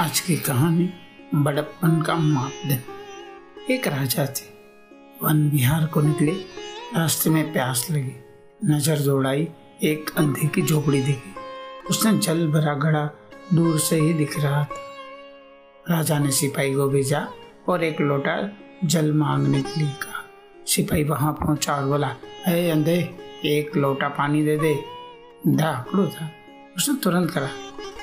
आज की कहानी बड़प्पन का मापदंड। एक राजा थे। वन विहार को निकले, रास्ते में प्यास लगी। नज़र दौड़ाई, एक अंधे की झोपड़ी दिखी। उसने जल भरा घड़ा दूर से ही दिख रहा था। राजा ने सिपाही को भेजा और एक लोटा जल मांगने के लिए कहा। सिपाही वहाँ पहुँचा और बोला अरे अंधे, एक लोटा पानी दे दे। था। उसने तुरंत करा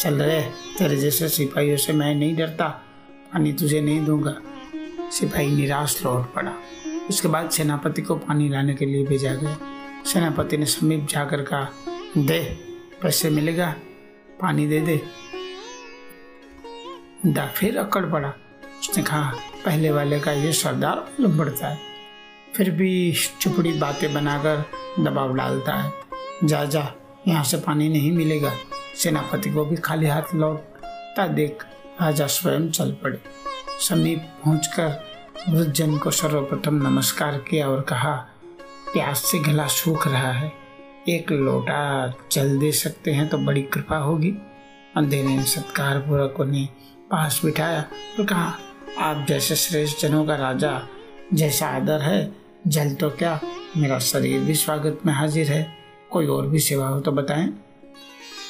चल रहे तेरे जैसे सिपाहियों से मैं नहीं डरता। पानी तुझे नहीं दूँगा। सिपाही निराश लौट पड़ा। उसके बाद सेनापति को पानी लाने के लिए भेजा गया। सेनापति ने समीप जाकर कहा, दे, पैसे मिलेगा। पानी दे दे। दा फिर अकड़ पड़ा। उसने कहा, पहले वाले का ये सरदार पड़ता है। फिर भी चुपड़ी बातें बनाकर दबाव डालता है। जा जा, यहाँ से पानी नहीं मिलेगा। सेनापति को भी खाली हाथ लौटता देख राजा स्वयं चल पड़े। समीप पहुंचकर वृद्धजन को सर्वप्रथम नमस्कार किया और कहा, प्यास से गला सूख रहा है। एक लोटा जल दे सकते हैं तो बड़ी कृपा होगी। अंधेरे ने सत्कार पूर्वक उन्हें पास बिठाया और कहा, आप जैसे श्रेष्ठ जनों का राजा, जैसा आदर है, जल तो क्या मेरा शरीर भी स्वागत में हाजिर है। कोई और भी सेवा हो तो बताएँ।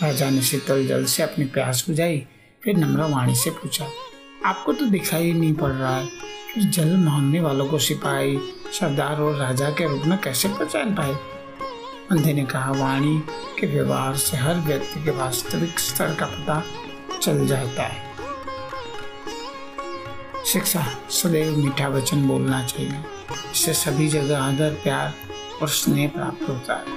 राजा ने शीतल जल से अपनी प्यास बुझाई, फिर नम्र वाणी से पूछा, आपको तो दिखाई नहीं पड़ रहा है फिर जल मांगने वालों को सिपाही, सरदार और राजा के रूप में कैसे पहचान पाए? अंधे ने कहा, वाणी के व्यवहार से हर व्यक्ति के वास्तविक स्तर का पता चल जाता है। शिक्षा, सदैव मीठा वचन बोलना चाहिए इससे सभी जगह आदर, प्यार और स्नेह प्राप्त होता है।